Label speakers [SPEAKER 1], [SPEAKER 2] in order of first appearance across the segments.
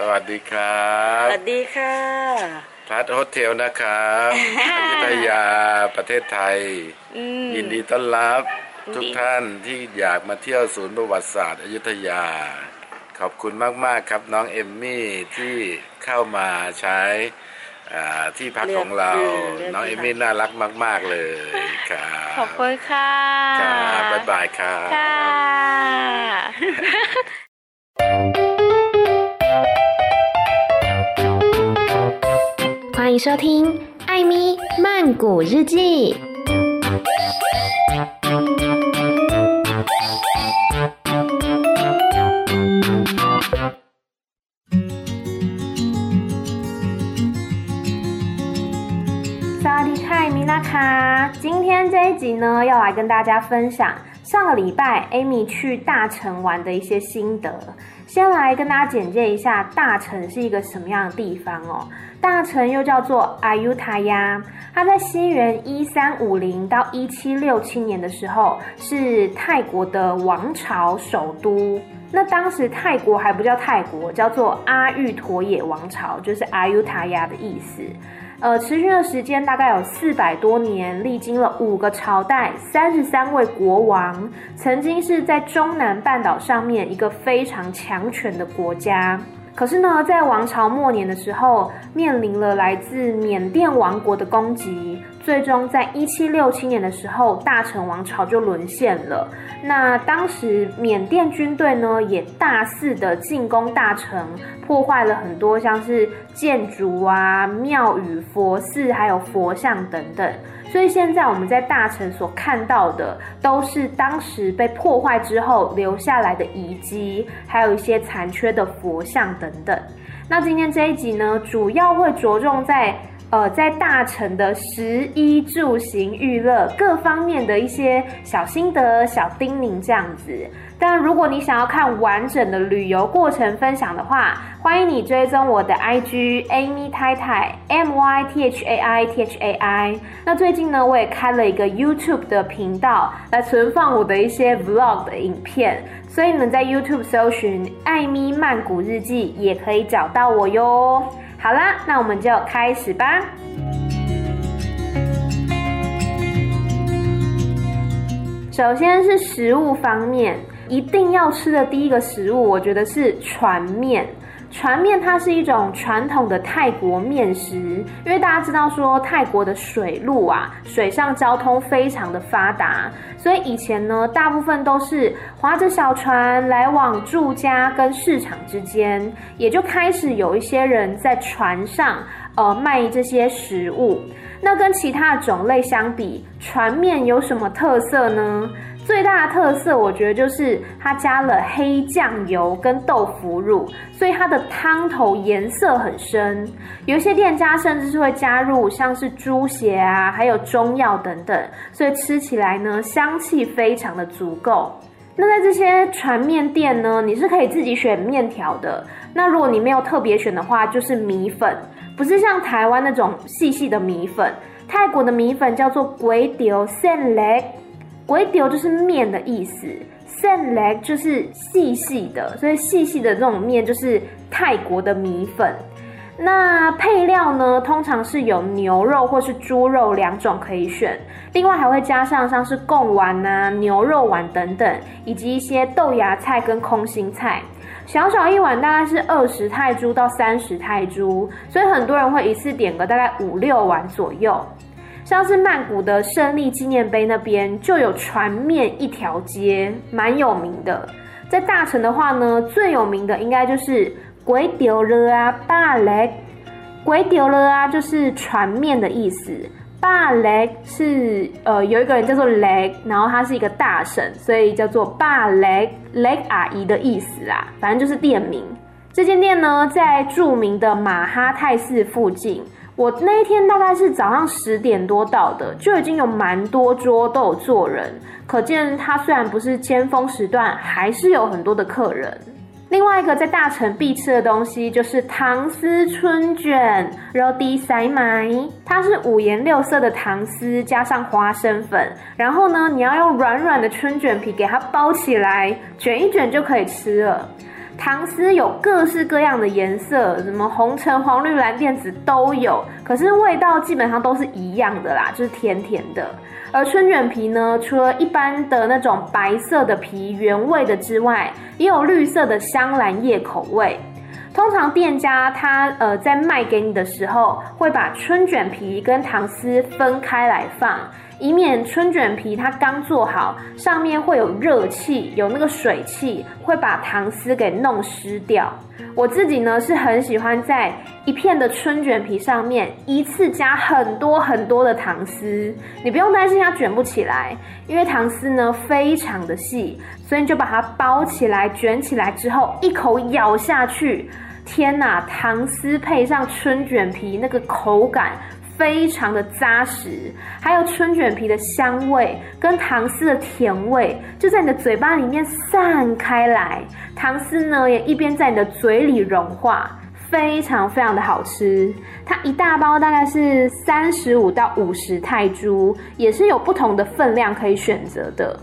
[SPEAKER 1] สวัสดีครับ
[SPEAKER 2] สวัสดีค่ะ
[SPEAKER 1] พัทโฮเทลนะครับอยุธยาประเทศไทย
[SPEAKER 2] อืม
[SPEAKER 1] ยินดีต้อนรับ
[SPEAKER 2] ยินดี
[SPEAKER 1] ทุกท่านที่อยากมาเที่ยวศูนย์ประวัติศาสตร์อยุธยา ขอบคุณมากๆครับน้องเอมมี่ที่เข้ามาใช้อ่าที่พักของเรา น้องเอมมี่น่ารักมาก ๆเลยครับ
[SPEAKER 2] ขอบคุณค่ะ
[SPEAKER 1] ครับบ๊ายบายครับ
[SPEAKER 2] ค่ะ
[SPEAKER 3] 欢迎收听《艾咪曼谷日记》。
[SPEAKER 4] 萨瓦迪卡，米娜卡。今天这一集呢，要来跟大家分享上个礼拜 Amy 去大城玩的一些心得。先来跟大家简介一下大城是一个什么样的地方哦。大城又叫做阿尤塔亚，它在西元一三五零到一七六七年的时候，是泰国的王朝首都。那当时泰国还不叫泰国，叫做阿育陀耶王朝，就是阿尤塔亚的意思。呃，持续的时间大概有四百多年，历经了五个朝代，三十三位国王，曾经是在中南半岛上面一个非常强权的国家。可是呢，在王朝末年的时候，面临了来自缅甸王国的攻击，最终在一七六七年的时候，大城王朝就沦陷了。那当时缅甸军队呢，也大肆的进攻大城，破坏了很多像是建筑啊、庙宇、佛寺，还有佛像等等。所以现在我们在大城所看到的，都是当时被破坏之后留下来的遗迹，还有一些残缺的佛像等等。那今天这一集呢，主要会着重在呃，在大城的食衣住行娱乐各方面的一些小心得、小叮咛这样子。但如果你想要看完整的旅游过程分享的话，欢迎你追踪我的 IG Amy 太太 M Y T H A I T H A I。那最近呢，我也开了一个 YouTube 的频道来存放我的一些 Vlog 的影片，所以你在 YouTube 搜寻艾咪曼谷日记也可以找到我哟。好啦，那我们就开始吧。首先是食物方面，一定要吃的第一个食物，我觉得是船面。船面它是一种传统的泰国面食，因为大家知道说泰国的水路啊，水上交通非常的发达，所以以前呢，大部分都是划着小船来往住家跟市场之间，也就开始有一些人在船上呃卖这些食物。那跟其他的种类相比，船面有什么特色呢？最大的特色，我觉得就是它加了黑酱油跟豆腐乳，所以它的汤头颜色很深。有一些店家甚至是会加入像是猪血啊，还有中药等等，所以吃起来呢，香气非常的足够。那在这些船面店呢，你是可以自己选面条的。那如果你没有特别选的话，就是米粉，不是像台湾那种细细的米粉，泰国的米粉叫做鬼丢 sen l e。鬼丢就是面的意思，sen leg 就是细细的，所以细细的这种面就是泰国的米粉。那配料呢，通常是有牛肉或是猪肉两种可以选，另外还会加上像是贡丸啊、牛肉丸等等，以及一些豆芽菜跟空心菜。小小一碗大概是二十泰铢到三十泰铢，所以很多人会一次点个大概五六碗左右。像是曼谷的胜利纪念碑那边就有船面一条街，蛮有名的。在大城的话呢，最有名的应该就是鬼丢了啊，巴雷。鬼丢了啊，就是船面的意思。巴雷是呃有一个人叫做雷，然后他是一个大神，所以叫做巴雷雷阿姨的意思啦。反正就是店名。这间店呢，在著名的马哈泰寺附近。我那一天大概是早上十点多到的，就已经有蛮多桌都有坐人，可见它虽然不是尖峰时段，还是有很多的客人。另外一个在大城必吃的东西就是糖丝春卷 （Roti Saiman），它是五颜六色的糖丝加上花生粉，然后呢，你要用软软的春卷皮给它包起来，卷一卷就可以吃了。糖丝有各式各样的颜色，什么红橙黄绿蓝靛紫都有，可是味道基本上都是一样的啦，就是甜甜的。而春卷皮呢，除了一般的那种白色的皮原味的之外，也有绿色的香兰叶口味。通常店家他呃在卖给你的时候，会把春卷皮跟糖丝分开来放，以免春卷皮它刚做好，上面会有热气，有那个水汽会把糖丝给弄湿掉。我自己呢是很喜欢在一片的春卷皮上面一次加很多很多的糖丝，你不用担心它卷不起来，因为糖丝呢非常的细，所以你就把它包起来卷起来之后，一口咬下去。天呐，糖丝配上春卷皮，那个口感非常的扎实，还有春卷皮的香味跟糖丝的甜味就在你的嘴巴里面散开来，糖丝呢也一边在你的嘴里融化，非常非常的好吃。它一大包大概是三十五到五十泰铢，也是有不同的分量可以选择的。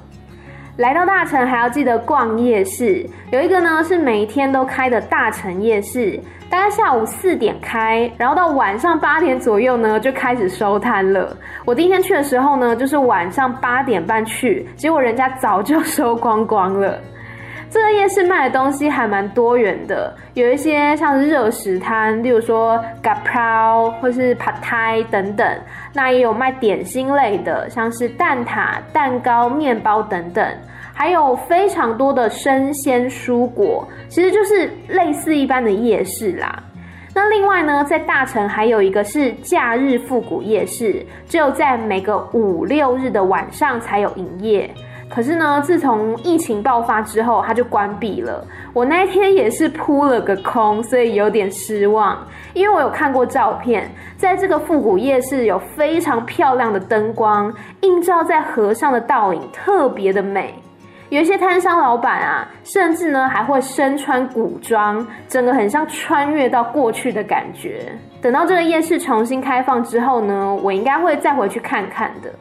[SPEAKER 4] 来到大城还要记得逛夜市，有一个呢是每一天都开的大城夜市，大概下午四点开，然后到晚上八点左右呢就开始收摊了。我第一天去的时候呢，就是晚上八点半去，结果人家早就收光光了。这个夜市卖的东西还蛮多元的，有一些像是热食摊，例如说咖泡或是 Pad Thai 等等。那也有卖点心类的，像是蛋挞、蛋糕、面包等等，还有非常多的生鲜蔬果，其实就是类似一般的夜市啦。那另外呢，在大城还有一个是假日复古夜市，只有在每个五六日的晚上才有营业。可是呢，自从疫情爆发之后，它就关闭了。我那天也是扑了个空，所以有点失望。因为我有看过照片，在这个复古夜市有非常漂亮的灯光映照在河上的倒影，特别的美。有一些摊商老板啊，甚至呢还会身穿古装，整个很像穿越到过去的感觉。等到这个夜市重新开放之后呢，我应该会再回去看看的。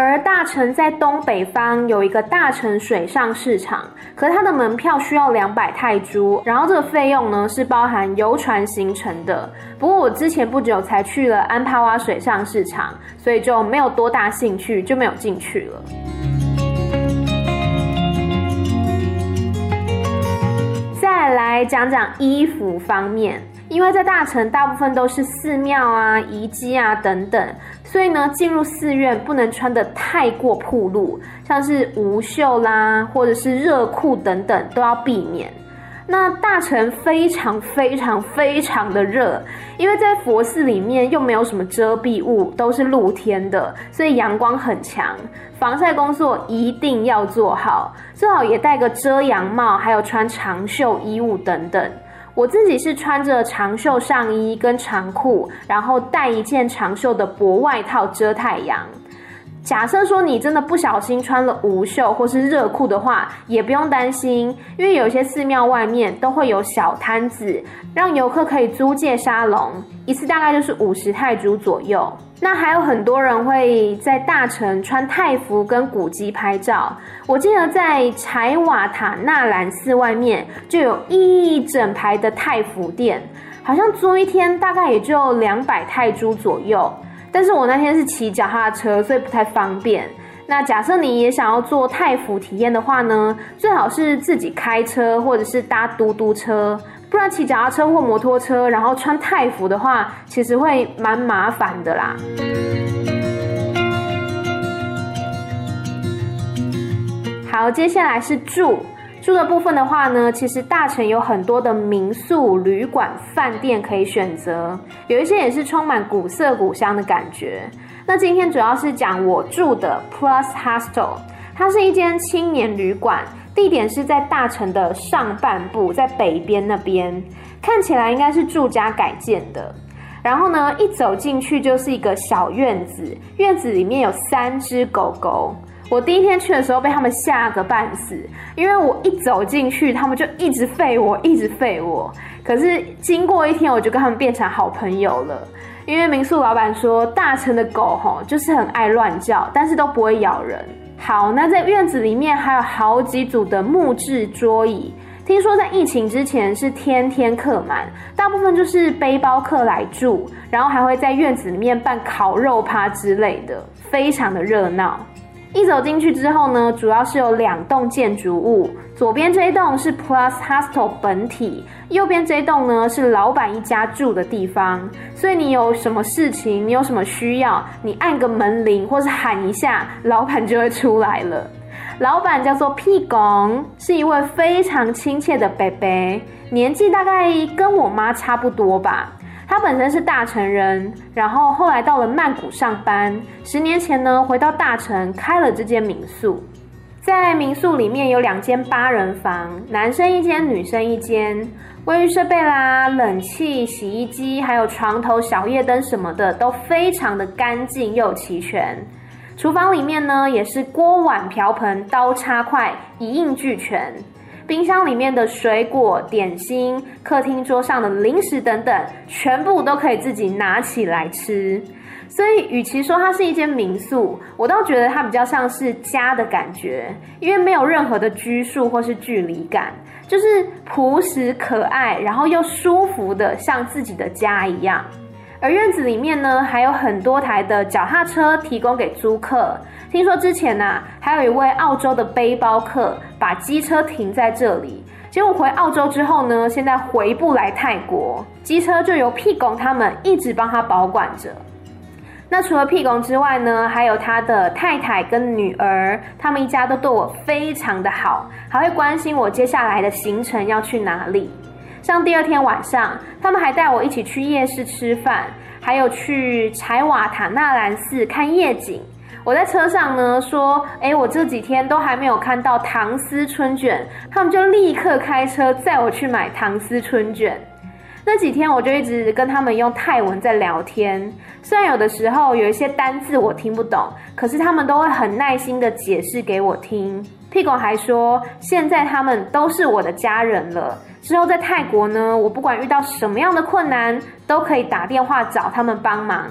[SPEAKER 4] 而大城在东北方有一个大城水上市场，可它的门票需要两百泰铢，然后这个费用呢是包含游船行程的。不过我之前不久才去了安帕瓦水上市场，所以就没有多大兴趣，就没有进去了。再来讲讲衣服方面。因为在大城大部分都是寺庙啊、遗迹啊等等，所以呢，进入寺院不能穿得太过暴露，像是无袖啦，或者是热裤等等都要避免。那大城非常非常非常的热，因为在佛寺里面又没有什么遮蔽物，都是露天的，所以阳光很强，防晒工作一定要做好，最好也戴个遮阳帽，还有穿长袖衣物等等。我自己是穿着长袖上衣跟长裤，然后带一件长袖的薄外套遮太阳。假设说你真的不小心穿了无袖或是热裤的话，也不用担心，因为有些寺庙外面都会有小摊子，让游客可以租借沙龙，一次大概就是五十泰铢左右。那还有很多人会在大城穿泰服跟古迹拍照。我记得在柴瓦塔纳兰寺外面就有一整排的泰服店，好像租一天大概也就两百泰铢左右。但是我那天是骑脚踏车，所以不太方便。那假设你也想要做泰服体验的话呢，最好是自己开车或者是搭嘟嘟车。不然骑脚踏车或摩托车，然后穿泰服的话，其实会蛮麻烦的啦。好，接下来是住住的部分的话呢，其实大城有很多的民宿、旅馆、饭店可以选择，有一些也是充满古色古香的感觉。那今天主要是讲我住的 Plus Hostel，它是一间青年旅馆。地点是在大城的上半部，在北边那边，看起来应该是住家改建的。然后呢，一走进去就是一个小院子，院子里面有三只狗狗。我第一天去的时候被他们吓个半死，因为我一走进去，他们就一直吠我，一直吠我。可是经过一天，我就跟他们变成好朋友了。因为民宿老板说，大城的狗吼就是很爱乱叫，但是都不会咬人。好，那在院子里面还有好几组的木质桌椅，听说在疫情之前是天天客满，大部分就是背包客来住，然后还会在院子里面办烤肉趴之类的，非常的热闹。一走进去之后呢，主要是有两栋建筑物，左边这一栋是 Plus Hostel 本体，右边这一栋呢是老板一家住的地方。所以你有什么事情，你有什么需要，你按个门铃或是喊一下，老板就会出来了。老板叫做屁拱，是一位非常亲切的伯伯，年纪大概跟我妈差不多吧。他本身是大城人，然后后来到了曼谷上班。十年前呢，回到大城开了这间民宿。在民宿里面有两间八人房，男生一间，女生一间。卫浴设备啦、冷气、洗衣机，还有床头小夜灯什么的，都非常的干净又齐全。厨房里面呢，也是锅碗瓢盆、刀叉筷一应俱全。冰箱里面的水果、点心，客厅桌上的零食等等，全部都可以自己拿起来吃。所以，与其说它是一间民宿，我倒觉得它比较像是家的感觉，因为没有任何的拘束或是距离感，就是朴实可爱，然后又舒服的像自己的家一样。而院子里面呢，还有很多台的脚踏车提供给租客。听说之前呢、啊，还有一位澳洲的背包客把机车停在这里。结果回澳洲之后呢，现在回不来泰国，机车就由屁公他们一直帮他保管着。那除了屁公之外呢，还有他的太太跟女儿，他们一家都对我非常的好，还会关心我接下来的行程要去哪里。像第二天晚上，他们还带我一起去夜市吃饭，还有去柴瓦塔纳兰寺看夜景。我在车上呢说：“哎，我这几天都还没有看到唐丝春卷。”他们就立刻开车载我去买唐丝春卷。那几天我就一直跟他们用泰文在聊天，虽然有的时候有一些单字我听不懂，可是他们都会很耐心的解释给我听。屁股还说：“现在他们都是我的家人了。”之后在泰国呢，我不管遇到什么样的困难，都可以打电话找他们帮忙。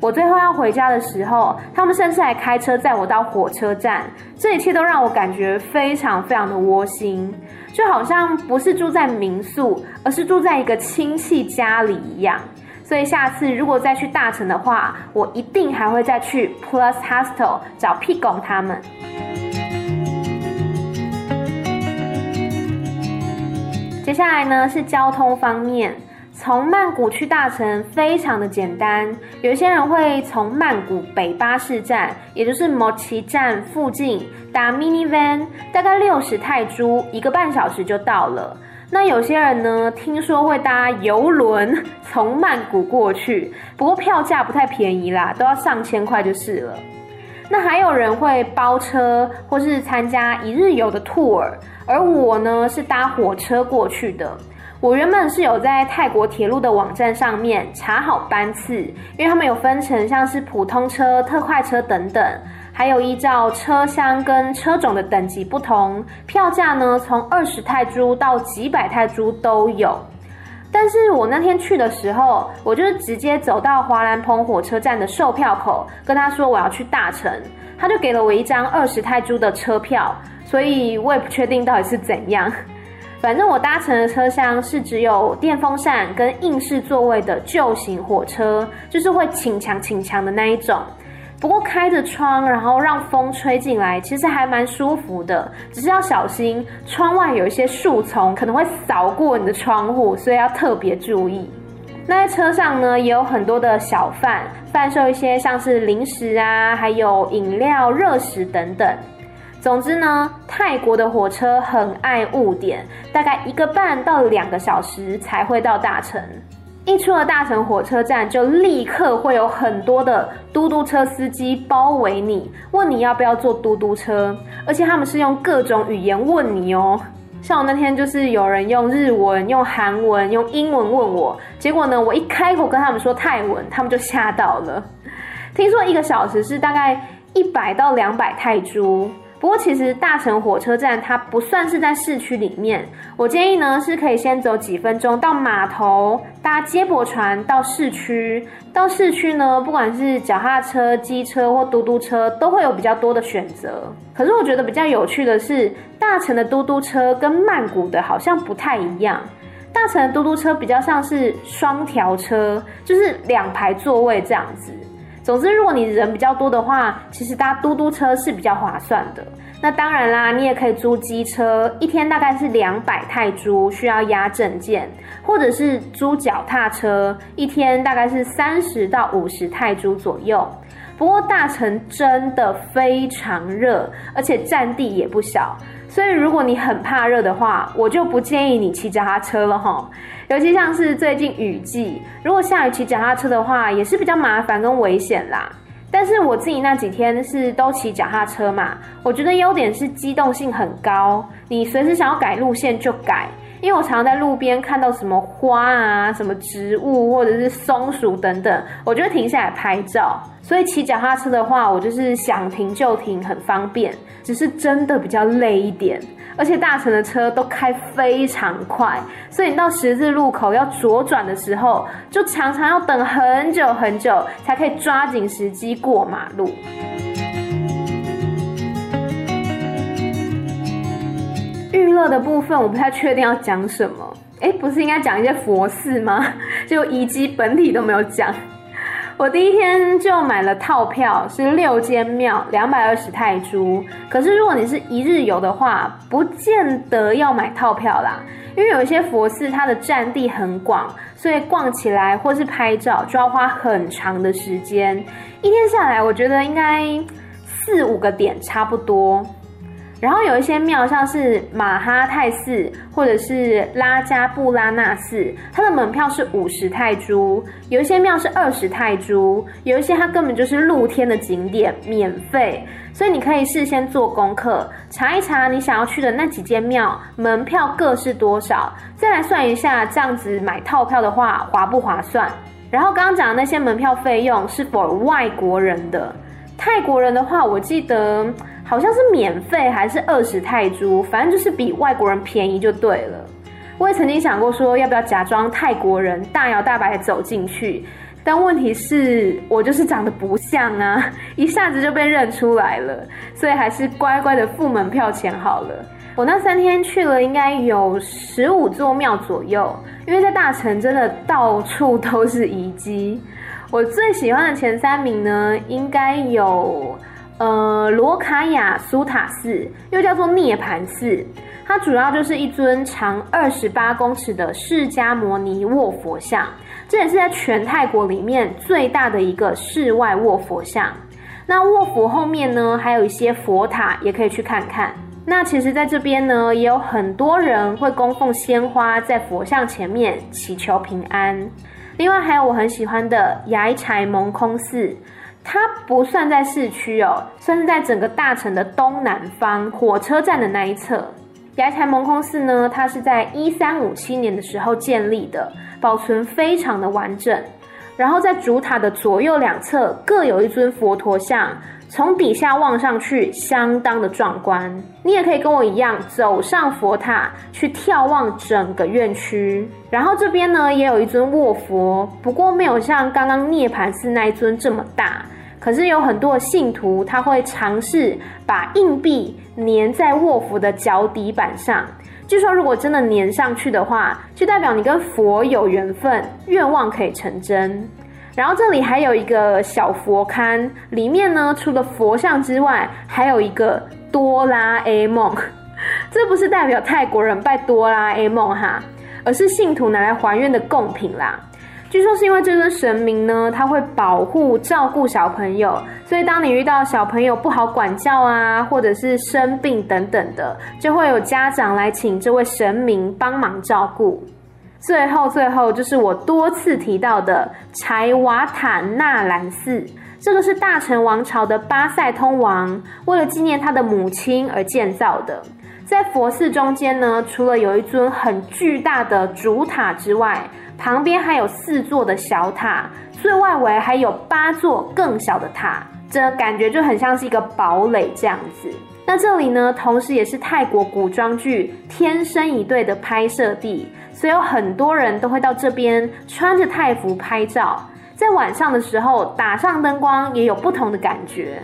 [SPEAKER 4] 我最后要回家的时候，他们甚至还开车载我到火车站。这一切都让我感觉非常非常的窝心，就好像不是住在民宿，而是住在一个亲戚家里一样。所以下次如果再去大城的话，我一定还会再去 Plus Hostel 找屁公他们。接下来呢，是交通方面，从曼谷去大城非常的简单。有些人会从曼谷北巴士站，也就是摩奇站附近搭 mini van，大概六十泰铢，一个半小时就到了。那有些人呢，听说会搭邮轮从曼谷过去，不过票价不太便宜啦，都要上千块就是了。那还有人会包车，或是参加一日游的 tour。而我呢，是搭火车过去的。我原本是有在泰国铁路的网站上面查好班次，因为他们有分成像是普通车、特快车等等，还有依照车厢跟车种的等级不同，票价呢从二十泰铢到几百泰铢都有。但是我那天去的时候，我就直接走到华兰蓬火车站的售票口，跟他说我要去大城，他就给了我一张二十泰铢的车票。所以我也不确定到底是怎样，反正我搭乘的车厢是只有电风扇跟硬式座位的旧型火车，就是会请墙请墙的那一种。不过开着窗，然后让风吹进来，其实还蛮舒服的。只是要小心，窗外有一些树丛可能会扫过你的窗户，所以要特别注意。那在车上呢，也有很多的小贩贩售一些像是零食啊，还有饮料、热食等等。总之呢，泰国的火车很爱误点，大概一个半到两个小时才会到大城。一出了大城火车站，就立刻会有很多的嘟嘟车司机包围你，问你要不要坐嘟嘟车，而且他们是用各种语言问你哦。像我那天就是有人用日文、用韩文、用英文问我，结果呢，我一开口跟他们说泰文，他们就吓到了。听说一个小时是大概一百到两百泰铢。不过其实大城火车站它不算是在市区里面，我建议呢是可以先走几分钟到码头搭接驳船到市区。到市区呢，不管是脚踏车、机车或嘟嘟车，都会有比较多的选择。可是我觉得比较有趣的是，大城的嘟嘟车跟曼谷的好像不太一样。大城的嘟嘟车比较像是双条车，就是两排座位这样子。总之，如果你人比较多的话，其实搭嘟嘟车是比较划算的。那当然啦，你也可以租机车，一天大概是两百泰铢，需要押证件，或者是租脚踏车，一天大概是三十到五十泰铢左右。不过大城真的非常热，而且占地也不小。所以，如果你很怕热的话，我就不建议你骑脚踏车了哈。尤其像是最近雨季，如果下雨骑脚踏车的话，也是比较麻烦跟危险啦。但是我自己那几天是都骑脚踏车嘛，我觉得优点是机动性很高，你随时想要改路线就改。因为我常常在路边看到什么花啊、什么植物或者是松鼠等等，我就会停下来拍照。所以骑脚踏车的话，我就是想停就停，很方便。只是真的比较累一点，而且大城的车都开非常快，所以你到十字路口要左转的时候，就常常要等很久很久，才可以抓紧时机过马路。娱乐的部分我不太确定要讲什么，哎，不是应该讲一些佛寺吗？就遗迹本体都没有讲。我第一天就买了套票，是六间庙，两百二十泰铢。可是如果你是一日游的话，不见得要买套票啦，因为有一些佛寺它的占地很广，所以逛起来或是拍照就要花很长的时间。一天下来，我觉得应该四五个点差不多。然后有一些庙，像是马哈泰寺或者是拉加布拉纳寺，它的门票是五十泰铢；有一些庙是二十泰铢；有一些它根本就是露天的景点，免费。所以你可以事先做功课，查一查你想要去的那几间庙门票各是多少，再来算一下，这样子买套票的话划不划算？然后刚刚讲的那些门票费用是否外国人的，泰国人的话，我记得。好像是免费还是二十泰铢，反正就是比外国人便宜就对了。我也曾经想过说要不要假装泰国人，大摇大摆走进去，但问题是我就是长得不像啊，一下子就被认出来了，所以还是乖乖的付门票钱好了。我那三天去了应该有十五座庙左右，因为在大城真的到处都是遗迹。我最喜欢的前三名呢，应该有。呃，罗卡亚苏塔寺又叫做涅盘寺，它主要就是一尊长二十八公尺的释迦牟尼卧佛像，这也是在全泰国里面最大的一个室外卧佛像。那卧佛后面呢，还有一些佛塔，也可以去看看。那其实，在这边呢，也有很多人会供奉鲜花在佛像前面祈求平安。另外，还有我很喜欢的崖柴蒙空寺。它不算在市区哦，算是在整个大城的东南方火车站的那一侧。牙柴蒙空寺呢，它是在一三五七年的时候建立的，保存非常的完整。然后在主塔的左右两侧各有一尊佛陀像，从底下望上去相当的壮观。你也可以跟我一样走上佛塔去眺望整个院区。然后这边呢也有一尊卧佛，不过没有像刚刚涅槃寺那一尊这么大。可是有很多信徒，他会尝试把硬币粘在卧佛的脚底板上。据说如果真的粘上去的话，就代表你跟佛有缘分，愿望可以成真。然后这里还有一个小佛龛，里面呢除了佛像之外，还有一个哆啦 A 梦。这不是代表泰国人拜哆啦 A 梦哈，而是信徒拿来还愿的贡品啦。据说是因为这尊神明呢，他会保护、照顾小朋友，所以当你遇到小朋友不好管教啊，或者是生病等等的，就会有家长来请这位神明帮忙照顾。最后，最后就是我多次提到的柴瓦塔纳兰寺，这个是大成王朝的巴塞通王为了纪念他的母亲而建造的。在佛寺中间呢，除了有一尊很巨大的主塔之外，旁边还有四座的小塔，最外围还有八座更小的塔，这感觉就很像是一个堡垒这样子。那这里呢，同时也是泰国古装剧《天生一对》的拍摄地，所以有很多人都会到这边穿着泰服拍照。在晚上的时候，打上灯光也有不同的感觉。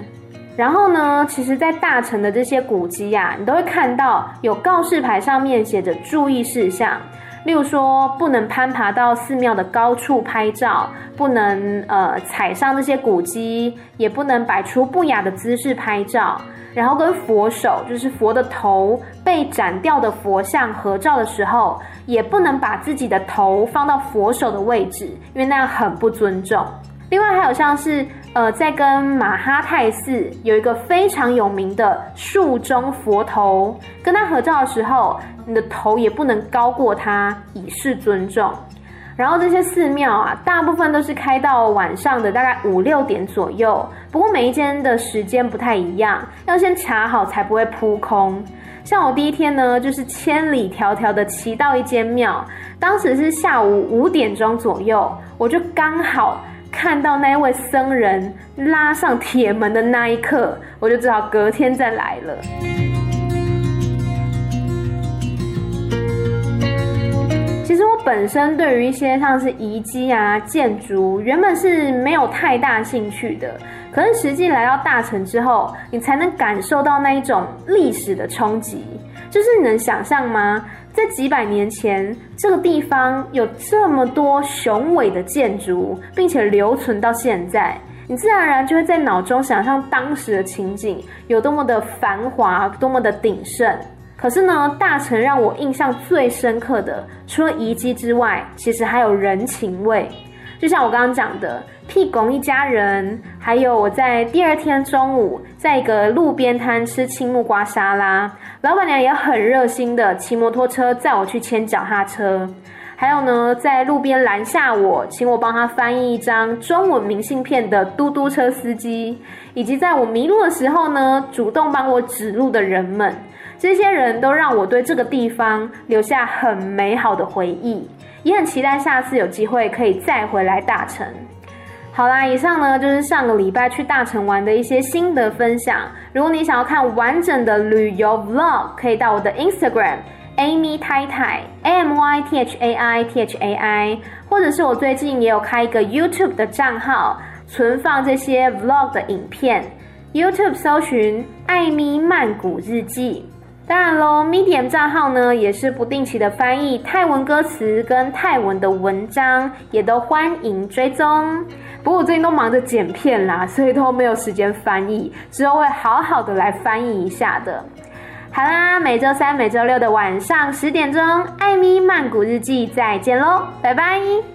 [SPEAKER 4] 然后呢，其实，在大城的这些古迹啊，你都会看到有告示牌，上面写着注意事项。例如说，不能攀爬到寺庙的高处拍照，不能呃踩上那些古迹，也不能摆出不雅的姿势拍照。然后跟佛手，就是佛的头被斩掉的佛像合照的时候，也不能把自己的头放到佛手的位置，因为那样很不尊重。另外还有像是呃，在跟马哈泰寺有一个非常有名的树中佛头，跟他合照的时候，你的头也不能高过他，以示尊重。然后这些寺庙啊，大部分都是开到晚上的大概五六点左右，不过每一间的时间不太一样，要先查好才不会扑空。像我第一天呢，就是千里迢迢的骑到一间庙，当时是下午五点钟左右，我就刚好看到那一位僧人拉上铁门的那一刻，我就知道隔天再来了。其实我本身对于一些像是遗迹啊、建筑，原本是没有太大兴趣的。可是实际来到大城之后，你才能感受到那一种历史的冲击。就是你能想象吗？在几百年前，这个地方有这么多雄伟的建筑，并且留存到现在，你自然而然就会在脑中想象当时的情景有多么的繁华，多么的鼎盛。可是呢，大城让我印象最深刻的，除了遗迹之外，其实还有人情味。就像我刚刚讲的，屁拱一家人，还有我在第二天中午，在一个路边摊吃青木瓜沙拉，老板娘也很热心的骑摩托车载我去牵脚踏车。还有呢，在路边拦下我，请我帮他翻译一张中文明信片的嘟嘟车司机，以及在我迷路的时候呢，主动帮我指路的人们。这些人都让我对这个地方留下很美好的回忆，也很期待下次有机会可以再回来大城。好啦，以上呢就是上个礼拜去大城玩的一些心得分享。如果你想要看完整的旅游 vlog，可以到我的 Instagram Amy 太太 A M Y T H A I T H A I，或者是我最近也有开一个 YouTube 的账号，存放这些 vlog 的影片。YouTube 搜寻艾咪曼谷日记。当然喽，Medium 账号呢也是不定期的翻译泰文歌词跟泰文的文章，也都欢迎追踪。不过我最近都忙着剪片啦，所以都没有时间翻译，之后会好好的来翻译一下的。好啦，每周三、每周六的晚上十点钟，艾米曼谷日记再见喽，拜拜。